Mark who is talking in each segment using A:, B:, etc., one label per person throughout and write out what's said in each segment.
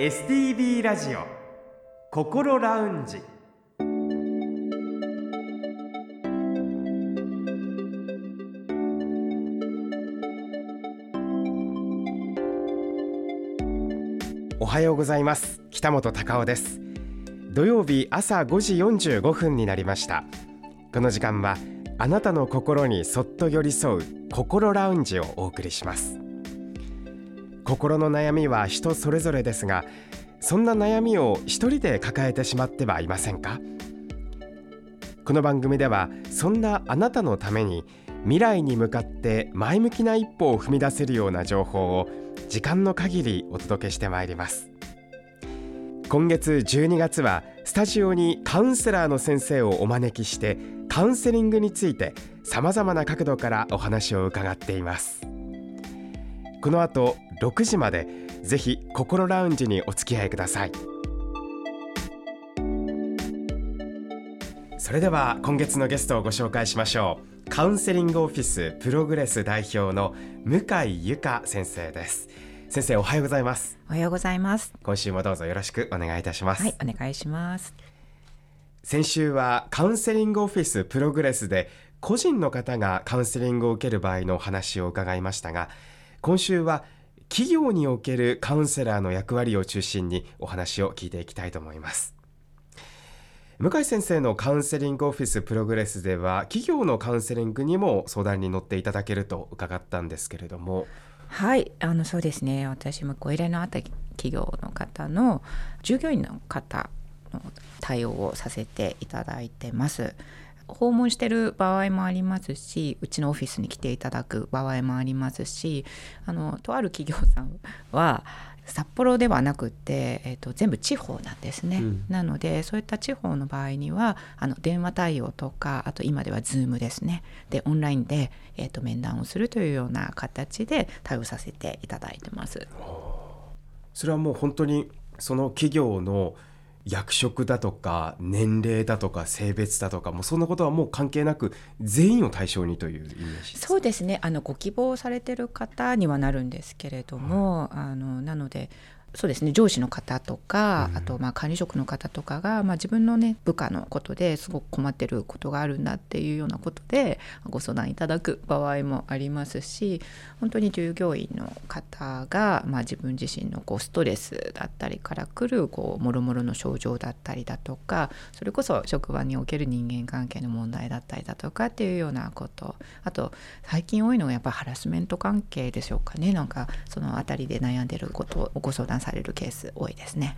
A: STB ラジオ心ラウンジ。おはようございます。北本隆夫です。土曜日朝5時45分になりました。この時間はあなたの心にそっと寄り添う心ラウンジをお送りします。心の悩みは人それぞれですがそんな悩みを一人で抱えてしまってはいませんか？この番組ではそんなあなたのために未来に向かって前向きな一歩を踏み出せるような情報を時間の限りお届けしてまいります。今月12月はスタジオにカウンセラーの先生をお招きしてカウンセリングについてさまざまな角度からお話を伺っています。この後6時までぜひ心ラウンジにお付き合いください。それでは今月のゲストをご紹介しましょう。カウンセリングオフィスプログレス代表の向井由香先生です。先生おはようございます。
B: おはようございます。
A: 今週もどうぞよろしくお願いいたします。
B: はいお願いします。
A: 先週はカウンセリングオフィスプログレスで個人の方がカウンセリングを受ける場合のお話を伺いましたが今週は企業におけるカウンセラーの役割を中心にお話を聞いていきたいと思います。向井先生のカウンセリングオフィスプログレスでは企業のカウンセリングにも相談に乗っていただけると伺ったんですけれども。
B: はいあのそうですね。私もご依頼のあった企業の方の従業員の方の対応をさせていただいてます。訪問してる場合もありますしうちのオフィスに来ていただく場合もありますしあのとある企業さんは札幌ではなくて、えーと、全部地方なんですね、うん、なのでそういった地方の場合にはあの電話対応とかあと今では Zoom ですね。でオンラインで、えーと面談をするというような形で対応させていただいてます。
A: それはもう本当にその企業の役職だとか年齢だとか性別だとかもうそんなことはもう関係なく全員を対象にというイメージ
B: そうですね。あのご希望されてる方にはなるんですけれども、はい、あのなのでそうですね上司の方とか、うん、あとまあ管理職の方とかが、まあ、自分のね部下のことですごく困ってることがあるんだっていうようなことでご相談いただく場合もありますし本当に従業員の方が、まあ、自分自身のこうストレスだったりからくるこうもろもろの症状だったりだとかそれこそ職場における人間関係の問題だったりだとかっていうようなこと。あと最近多いのがやっぱハラスメント関係でしょうかね。なんかその辺りで悩んでることをご相談されるケース多いですね。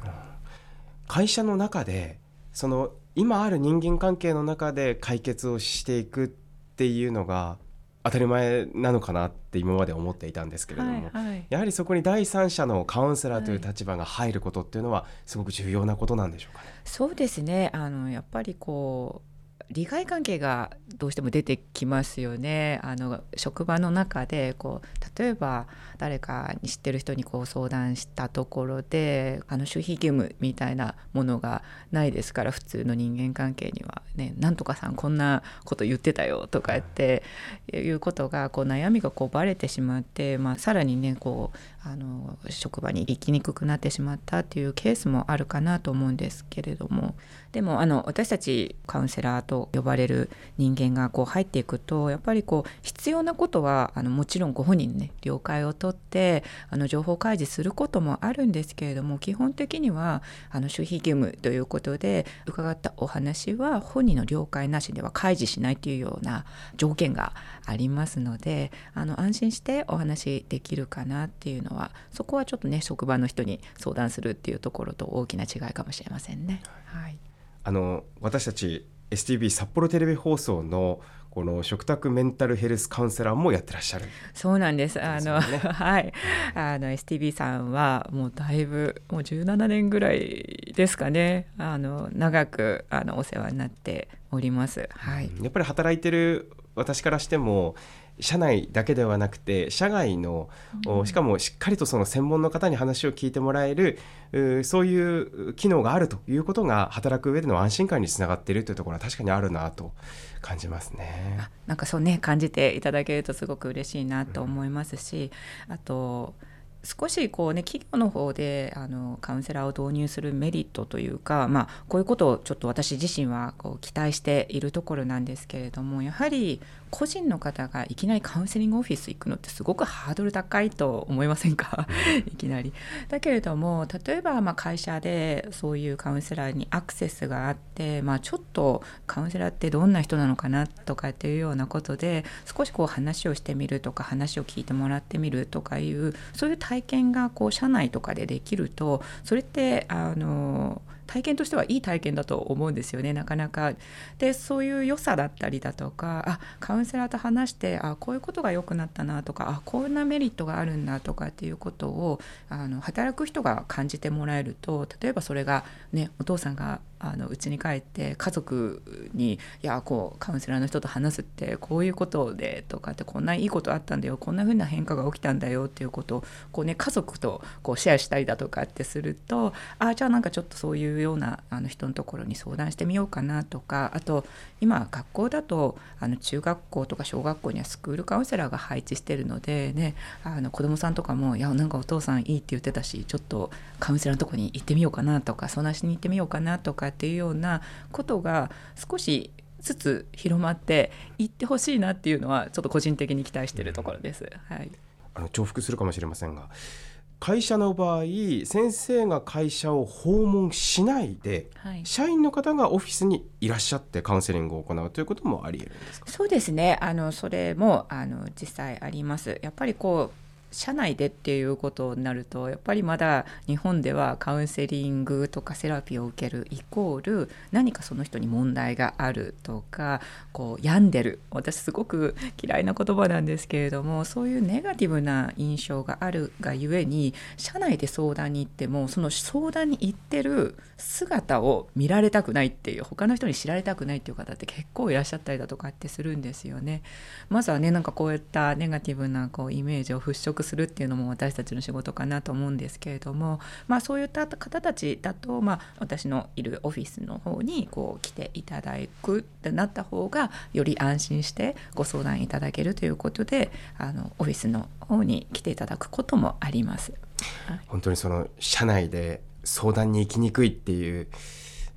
A: 会社の中でその今ある人間関係の中で解決をしていくっていうのが当たり前なのかなって今まで思っていたんですけれども、はいはい、やはりそこに第三者のカウンセラーという立場が入ることっていうのはすごく重要なことなんでしょうかね？
B: そうですねあのやっぱりこう利害関係がどうしても出てきますよね。あの職場の中でこう例えば誰かに知ってる人にこう相談したところであの守秘義務みたいなものがないですから普通の人間関係には。ねなんとかさんこんなこと言ってたよとかっていうことがこう悩みがこうバレてしまって、まあ、さらにねこうあの職場に行きにくくなってしまったっていうケースもあるかなと思うんですけれども。でもあの私たちカウンセラーと呼ばれる人間がこう入っていくとやっぱりこう必要なことはあのもちろんご本人ね了解を取ってあの情報開示することもあるんですけれども基本的にはあの守秘義務ということで伺ったお話は本人の了解なしでは開示しないというような条件がありますのであの安心してお話できるかなっていうのはそこはちょっとね職場の人に相談するっていうところと大きな違いかもしれませんね。はい、
A: あの私たち STB 札幌テレビ放送のこの食卓メンタルヘルスカウンセラーもやってらっしゃる。
B: そうなんです。あの、ね、はい、あの STB さんはもうだいぶもう17年ぐらいですかね。あの長くあのお世話になっております。はい。
A: やっぱり働いてる私からしても社内だけではなくて社外の、うん、しかもしっかりとその専門の方に話を聞いてもらえるそういう機能があるということが働く上での安心感につながっているというところは確かにあるなと感じますね。
B: なんかそうね感じていただけるとすごく嬉しいなと思いますし、うん、あと少しこうね企業の方であのカウンセラーを導入するメリットというか、まあ、こういうことをちょっと私自身はこう期待しているところなんですけれどもやはり個人の方がいきなりカウンセリングオフィス行くのってすごくハードル高いと思いませんか？いきなり。だけれども例えばま会社でそういうカウンセラーにアクセスがあって、まあ、ちょっとカウンセラーってどんな人なのかなとかっていうようなことで少しこう話をしてみるとか話を聞いてもらってみるとかいうそういう体験がこう社内とかでできるとそれってあの体験としてはいい体験だと思うんですよねなかなか。でそういう良さだったりだとかあカウンセラーと話してあこういうことが良くなったなとかあこんなメリットがあるんだとかっていうことをあの働く人が感じてもらえると例えばそれがねお父さんがあの家に帰って家族に「いやこうカウンセラーの人と話すってこういうことで」とかってこんないいことあったんだよこんな風な変化が起きたんだよっていうことをこう、ね、家族とこうシェアしたりだとかってするとああじゃあなんかちょっとそういうようなあの人のところに相談してみようかなとかあと今学校だとあの中学校とか小学校にはスクールカウンセラーが配置してるのでねあの子どもさんとかも「いやなんかお父さんいいって言ってたしちょっとカウンセラーのとこに行ってみようかな」とか相談しに行ってみようかなとかっていうようなことが少しずつ広まっていってほしいなっていうのはちょっと個人的に期待しているところです。はい、
A: あの重複するかもしれませんが会社の場合先生が会社を訪問しないで、はい、社員の方がオフィスにいらっしゃってカウンセリングを行うということもありえるんですか？
B: そうですね。あのそれもあの実際あります。やっぱりこう社内でっていうことになるとやっぱりまだ日本ではカウンセリングとかセラピーを受けるイコール何かその人に問題があるとかこう病んでる私すごく嫌いな言葉なんですけれどもそういうネガティブな印象があるがゆえに社内で相談に行ってもその相談に行ってる姿を見られたくないっていう他の人に知られたくないっていう方って結構いらっしゃったりだとかってするんですよね。まずはねなんかこういったネガティブなこうイメージを払拭するっていうのも私たちの仕事かなと思うんですけれども、まあ、そういった方たちだと、まあ、私のいるオフィスの方にこう来ていただくってなった方がより安心してご相談いただけるということであのオフィスの方に来ていただくこともあります。
A: 本当にその社内で相談に行きにくいっていう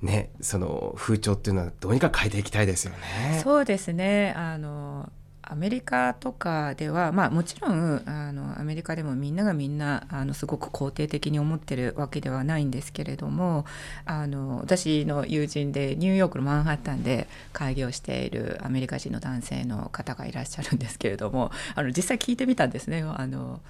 A: ね、その風潮っていうのはどうにか変えていきたいですよね。
B: そうですねあのアメリカとかでは、まあ、もちろんあのアメリカでもみんながみんなあのすごく肯定的に思ってるわけではないんですけれどもあの私の友人でニューヨークのマンハッタンで開業しているアメリカ人の男性の方がいらっしゃるんですけれどもあの実際聞いてみたんですね。あの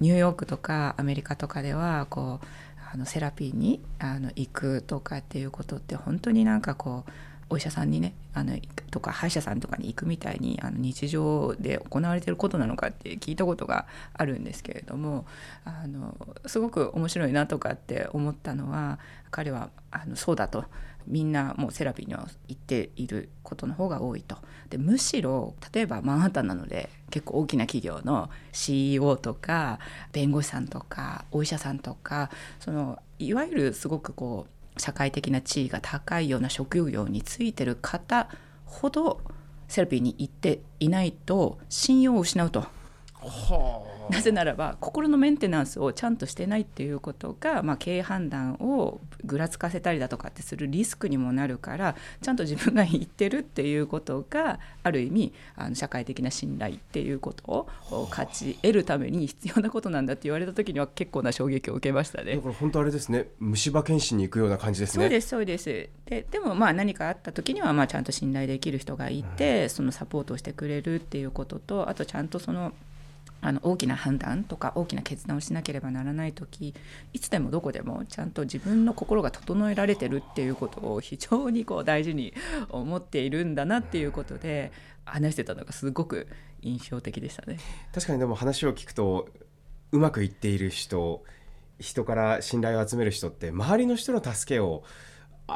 B: ニューヨークとかアメリカとかではこうあのセラピーにあの行くとかっていうことって本当になんかこうお医者さんにねあのとか歯医者さんとかに行くみたいにあの日常で行われてることなのかって聞いたことがあるんですけれどもあのすごく面白いなとかって思ったのは彼はあのそうだと。みんなもうセラピーには行っていることの方が多いと。でむしろ例えばマンハッタンなので結構大きな企業の CEO とか弁護士さんとかお医者さんとかそのいわゆるすごくこう社会的な地位が高いような職業についてる方ほどセラピーに行っていないと信用を失うと。はなぜならば心のメンテナンスをちゃんとしてないっていうことが、まあ、経営判断をぐらつかせたりだとかってするリスクにもなるからちゃんと自分が言ってるっていうことがある意味あの社会的な信頼っていうことを勝ち得るために必要なことなんだって言われた時には結構な衝撃を受けましたね。
A: だから本当あれですね虫歯検診に行くような感じですね。
B: そうですそうですででもまあ何かあった時にはまあちゃんと信頼できる人がいて、うん、そのサポートをしてくれるっていうこととあとちゃんとそのあの大きな判断とか大きな決断をしなければならない時いつでもどこでもちゃんと自分の心が整えられてるっていうことを非常にこう大事に思っているんだなっていうことで話してたのがすごく印象的でしたね。
A: 確かにでも話を聞くとうまくいっている人人から信頼を集める人って周りの人の助けを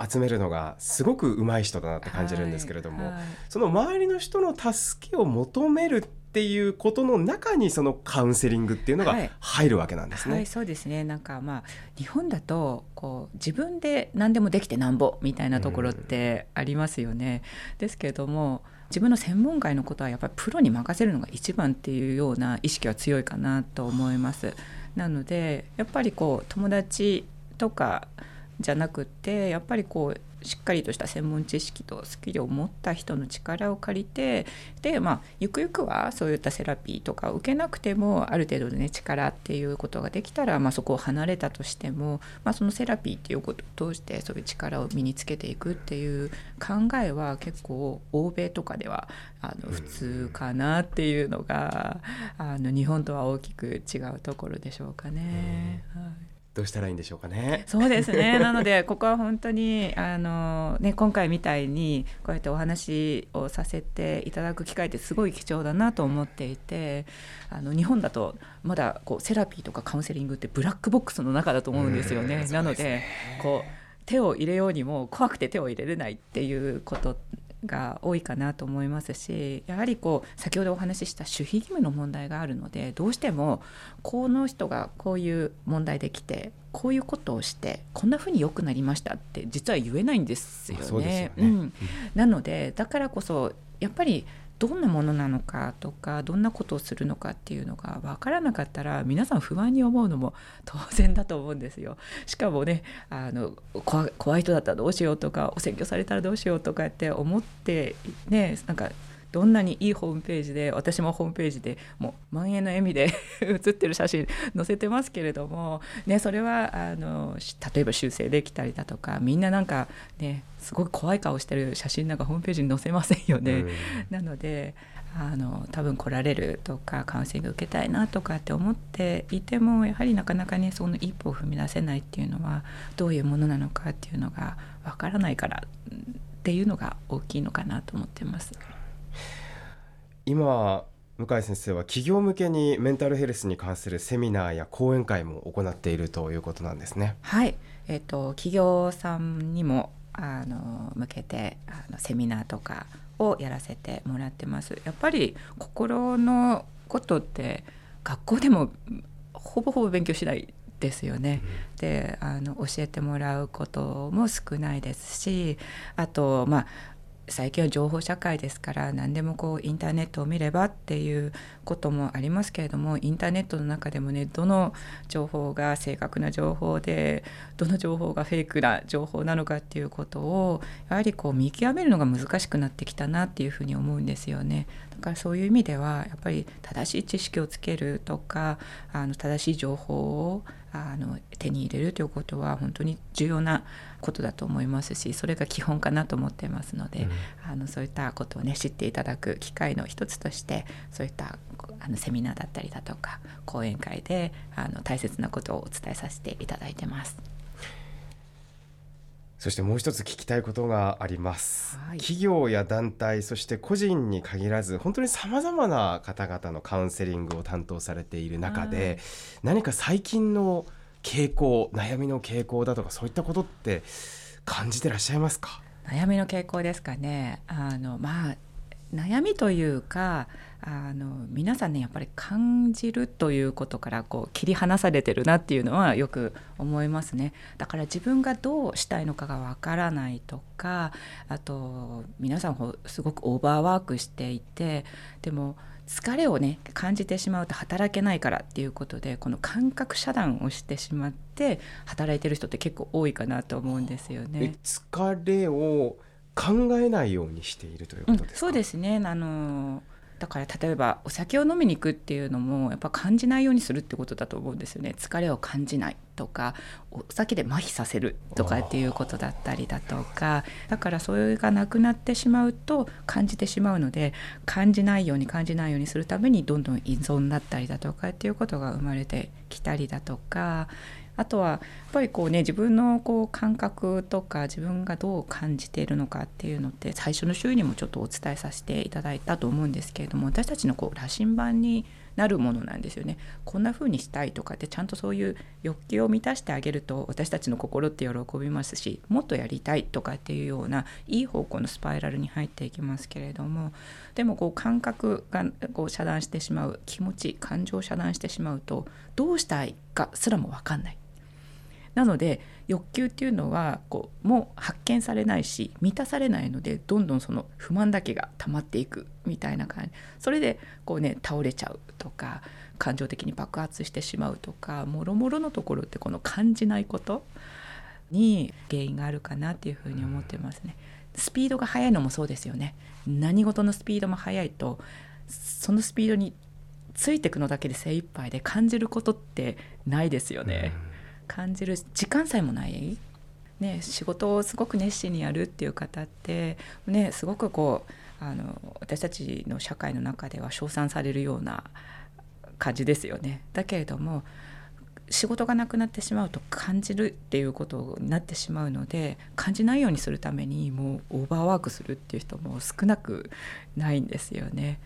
A: 集めるのがすごく上手い人だなって感じるんですけれども、はいはい、その周りの人の助けを求めるっていうことの中にそのカウンセリングっていうのが入るわけなんですね。
B: はい、はい、そうですねなんかまあ日本だとこう自分で何でもできてなんぼみたいなところってありますよね。うん、ですけれども自分の専門外のことはやっぱりプロに任せるのが一番っていうような意識は強いかなと思います。なのでやっぱりこう友達とかじゃなくてやっぱりこうしっかりとした専門知識とスキルを持った人の力を借りてでまあゆくゆくはそういったセラピーとか受けなくてもある程度でね力っていうことができたら、まあ、そこを離れたとしても、まあ、そのセラピーっていうことを通してそういう力を身につけていくっていう考えは結構欧米とかではあの普通かなっていうのがあの日本とは大きく違うところでしょうかね。はい
A: どうしたらいいんでしょうかね。
B: そうですね。なのでここは本当にあのね今回みたいにこうやってお話をさせていただく機会ってすごい貴重だなと思っていて、あの日本だとまだこうセラピーとかカウンセリングってブラックボックスの中だと思うんですよね。なのでこう手を入れようにも怖くて手を入れれないっていうことが多いかなと思いますしやはりこう先ほどお話しした守秘義務の問題があるのでどうしてもこの人がこういう問題できてこういうことをしてこんなふうに良くなりましたって実は言えないんですよね。うん、なのでだからこそやっぱりどんなものなのかとかどんなことをするのかっていうのが分からなかったら皆さん不安に思うのも当然だと思うんですよ。しかもねあの怖い人だったらどうしようとかお説教されたらどうしようとかって思ってねなんかどんなにいいホームページで私もホームページでもう満円の笑みで 写ってる写真載せてますけれども、ね、それはあの例えば修正できたりだとかみんななんかねすごい怖い顔してる写真なんかホームページに載せませんよね。うん、なのであの多分来られるとかカウンセリング受けたいなとかって思っていてもやはりなかなかねその一歩を踏み出せないっていうのはどういうものなのかっていうのがわからないからっていうのが大きいのかなと思ってます。
A: 今向井先生は企業向けにメンタルヘルスに関するセミナーや講演会も行っているということなんですね。
B: はい、えっ、ー、と企業さんにもあの向けてあのセミナーとかをやらせてもらってます。やっぱり心のことって学校でもほぼほぼ勉強しないですよね。うん、であの教えてもらうことも少ないですしあとまあ最近は情報社会ですから何でもこうインターネットを見ればっていうこともありますけれどもインターネットの中でもねどの情報が正確な情報でどの情報がフェイクな情報なのかっていうことをやはりこう見極めるのが難しくなってきたなっていうふうに思うんですよね。だからそういう意味ではやっぱり正しい知識をつけるとかあの正しい情報をあの手に入れるということは本当に重要なことだと思いますしそれが基本かなと思ってますので、うん、あのそういったことをね知っていただく機会の一つとしてそういったあのセミナーだったりだとか講演会であの大切なことをお伝えさせていただいてます。
A: そしてもう一つ聞きたいことがあります、はい、企業や団体そして個人に限らず本当にさまざまな方々のカウンセリングを担当されている中で、はい、何か最近の傾向悩みの傾向だとかそういったことって感じてらっしゃいますか？
B: 悩みの傾向ですかね。あのまあ悩みというかあの皆さんねやっぱり感じるということからこう切り離されてるなっていうのはよく思いますねだから自分がどうしたいのかがわからないとかあと皆さんすごくオーバーワークしていてでも疲れをね感じてしまうと働けないからっていうことでこの感覚遮断をしてしまって働いてる人って結構多いかなと思うんですよね。
A: 疲れを考えないようにしているということです、うん、
B: そうですね。あのだから例えばお酒を飲みに行くっていうのもやっぱ感じないようにするってことだと思うんですよね。疲れを感じないとかお酒で麻痺させるとかっていうことだったりだとか。だからそれがなくなってしまうと感じてしまうので感じないように感じないようにするためにどんどん依存だったりだとかっていうことが生まれてきたりだとか。あとはやっぱりこうね自分のこう感覚とか自分がどう感じているのかっていうのって最初の週にもちょっとお伝えさせていただいたと思うんですけれども私たちのこう羅針盤になるものなんですよね。こんな風にしたいとかってちゃんとそういう欲求を満たしてあげると私たちの心って喜びますしもっとやりたいとかっていうようないい方向のスパイラルに入っていきますけれどもでもこう感覚がこう遮断してしまう気持ち感情を遮断してしまうとどうしたいかすらも分かんない。なので欲求っていうのはこうもう発見されないし満たされないのでどんどんその不満だけが溜まっていくみたいな感じそれでこうね倒れちゃうとか感情的に爆発してしまうとかもろもろのところってこの感じないことに原因があるかなっていうふうに思ってますね。スピードが速いのもそうですよね。何事のスピードも速いとそのスピードについていくのだけで精一杯で感じることってないですよね。感じる時間さえもない。ね、仕事をすごく熱心にやるっていう方って、ね、すごくこうあの私たちの社会の中では称賛されるような感じですよね。だけれども仕事がなくなってしまうと感じるっていうことになってしまうので感じないようにするためにもうオーバーワークするっていう人も少なくないんですよね。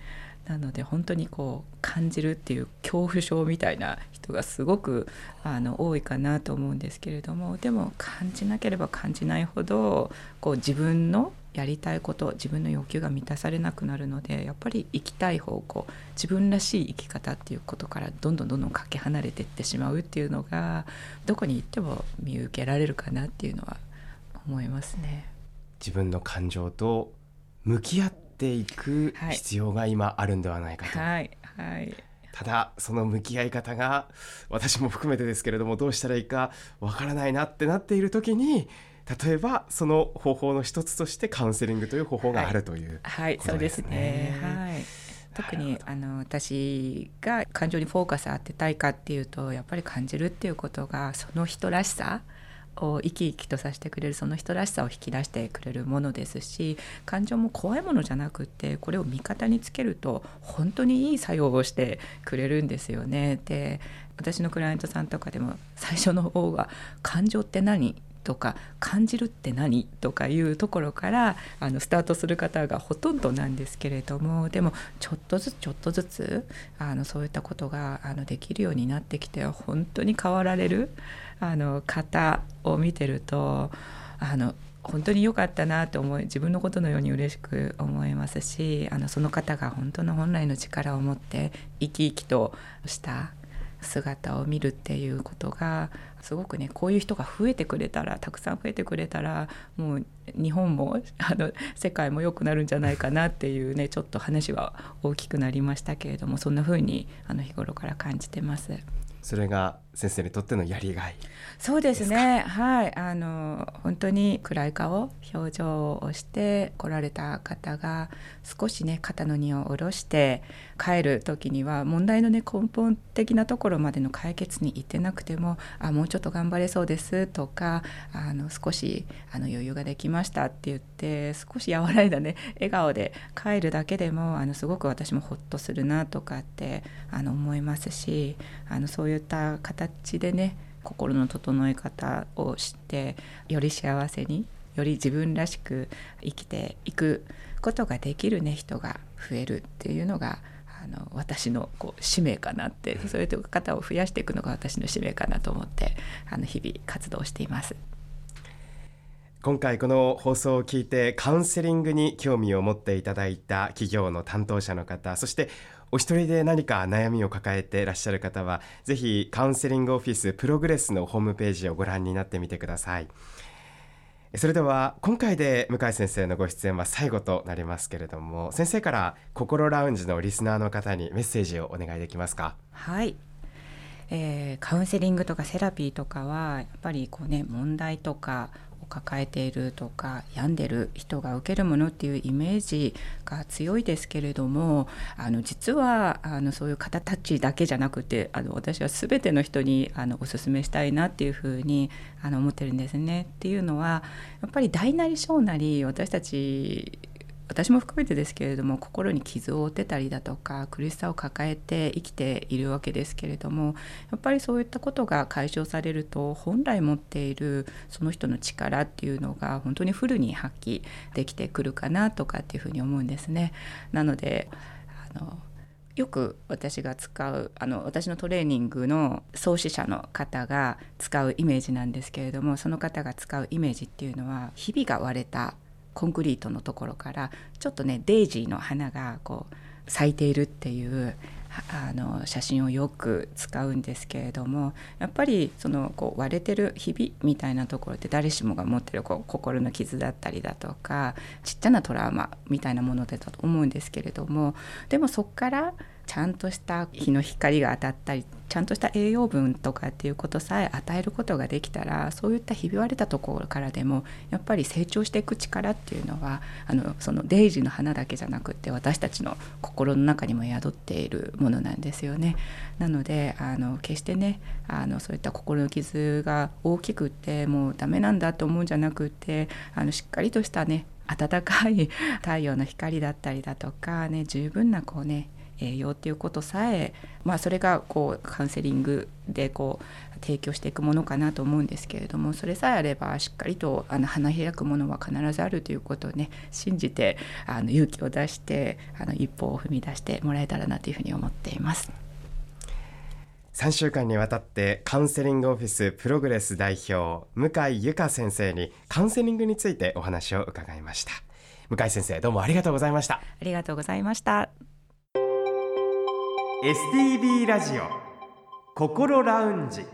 B: なので本当にこう感じるっていう恐怖症みたいな人がすごくあの多いかなと思うんですけれどもでも感じなければ感じないほどこう自分のやりたいこと自分の欲求が満たされなくなるのでやっぱり生きたい方向自分らしい生き方っていうことからどんどんどんどんかけ離れていってしまうっていうのがどこに行っても見受けられるかなっていうのは思いますね。
A: 自分の感情と向き合っていく必要が今あるんではないかと。
B: はい、はい、
A: ただその向き合い方が私も含めてですけれどもどうしたらいいかわからないなってなっている時に例えばその方法の一つとしてカウンセリングという方法があるという、
B: はい、はい、そうですね。はい。特にあの私が感情にフォーカス当てたいかっていうとやっぱり感じるっていうことがその人らしさを生き生きとさせてくれるその人らしさを引き出してくれるものですし感情も怖いものじゃなくってこれを味方につけると本当にいい作用をしてくれるんですよね。で私のクライアントさんとかでも最初の方が「感情って何?」とか感じるって何とかいうところからあのスタートする方がほとんどなんですけれどもでもちょっとずつちょっとずつあのそういったことがあのできるようになってきて本当に変わられるあの方を見てるとあの本当に良かったなと思い自分のことのように嬉しく思いますしあのその方が本当の本来の力を持って生き生きとした姿を見るっていうことがすごくねこういう人が増えてくれたらたくさん増えてくれたらもう日本もあの世界も良くなるんじゃないかなっていうねちょっと話は大きくなりましたけれどもそんな風にあの日頃から感じてます。
A: それが先生にとってのやりがい。
B: そうですね。はい。あの本当に暗い顔表情をして来られた方が少しね肩の荷を下ろして帰る時には問題のね根本的なところまでの解決にいってなくてもあもうちょっと頑張れそうですとかあの少しあの余裕ができましたって言って少し和らいだね笑顔で帰るだけでもあのすごく私もほっとするなとかってあの思いますしあのそういった形でね心の整え方を知ってより幸せにより自分らしく生きていくことができる、ね、人が増えるっていうのがあの私のこう使命かなってそういう方を増やしていくのが私の使命かなと思ってあの日々活動しています。
A: 今回この放送を聞いてカウンセリングに興味を持っていただいた企業の担当者の方そしてお一人で何か悩みを抱えていらっしゃる方はぜひカウンセリングオフィスプログレスのホームページをご覧になってみてください。それでは今回で向井先生のご出演は最後となりますけれども先生から心ラウンジのリスナーの方にメッセージをお願いできますか？
B: はい。えー、カウンセリングとかセラピーとかはやっぱりこうね問題とか抱えているとか病んでる人が受けるものっていうイメージが強いですけれどもあの実はあのそういう方たちだけじゃなくてあの私は全ての人にあのお勧めしたいなっていうふうにあの思ってるんですね。っていうのはやっぱり大なり小なり私たち私も含めてですけれども心に傷を負ってたりだとか苦しさを抱えて生きているわけですけれどもやっぱりそういったことが解消されると本来持っているその人の力っていうのが本当にフルに発揮できてくるかなとかっていうふうに思うんですね。なのであのよく私が使うあの私のトレーニングの創始者の方が使うイメージなんですけれどもその方が使うイメージっていうのはひびが割れたコンクリートのところからちょっとねデイジーの花がこう咲いているっていうあの写真をよく使うんですけれどもやっぱりそのこう割れてる日々みたいなところって誰しもが持ってるこう心の傷だったりだとかちっちゃなトラウマみたいなものだと思うんですけれどもでもそっからちゃんとした日の光が当たったりちゃんとした栄養分とかっていうことさえ与えることができたらそういったひび割れたところからでもやっぱり成長していく力っていうのはあのそのデイジーの花だけじゃなくって私たちの心の中にも宿っているものなんですよね。なのであの決してねあのそういった心の傷が大きくってもうダメなんだと思うんじゃなくってあのしっかりとしたね暖かい太陽の光だったりだとかね十分なこうね栄養っていうことさえ、まあ、それがこうカウンセリングでこう提供していくものかなと思うんですけれどもそれさえあればしっかりとあの花開くものは必ずあるということをね信じてあの勇気を出してあの一歩を踏み出してもらえたらなというふうに思っています。
A: 3週間にわたってカウンセリングオフィスプログレス代表向井由香先生にカウンセリングについてお話を伺いました。向井先生どうもありがとうございました。あ
B: りがとうございました
A: STB ラジオ心ラウンジ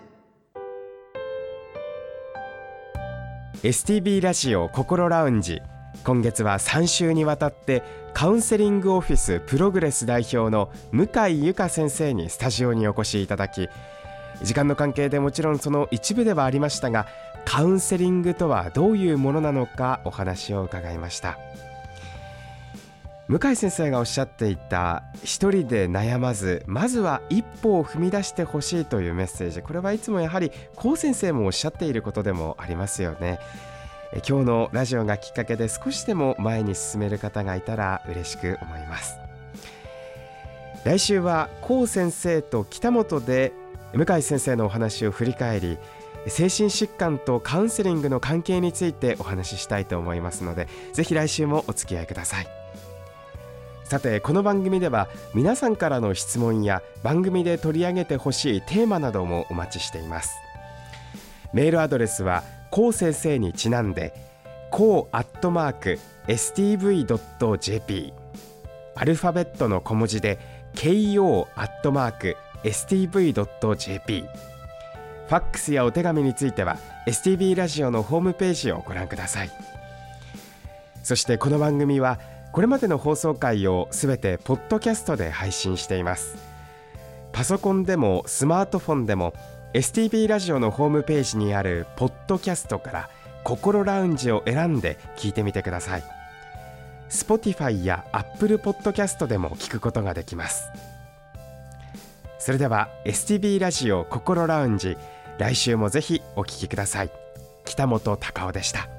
A: STB ラジオ心ラウンジ今月は3週にわたってカウンセリングオフィスプログレス代表の向井由香先生にスタジオにお越しいただき時間の関係でもちろんその一部ではありましたがカウンセリングとはどういうものなのかお話を伺いました。向井先生がおっしゃっていた一人で悩まずまずは一歩を踏み出してほしいというメッセージ。これはいつもやはり高先生もおっしゃっていることでもありますよね。今日のラジオがきっかけで少しでも前に進める方がいたら嬉しく思います。来週は高先生と北本で向井先生のお話を振り返り精神疾患とカウンセリングの関係についてお話ししたいと思いますのでぜひ来週もお付き合いください。さてこの番組では皆さんからの質問や番組で取り上げてほしいテーマなどもお待ちしています。メールアドレスはこう先生にちなんでこうアットマーク stv.jp アルファベットの小文字で ko アットマーク stv.jp ファックスやお手紙については STB ラジオのホームページをご覧ください。そしてこの番組は「これまでの放送回をすべてポッドキャストで配信しています。パソコンでもスマートフォンでも STB ラジオのホームページにあるポッドキャストから心ラウンジを選んで聞いてみてください。Spotify や Apple Podcast でも聞くことができます。それでは STB ラジオ心ラウンジ来週もぜひお聞きください。北本隆夫でした。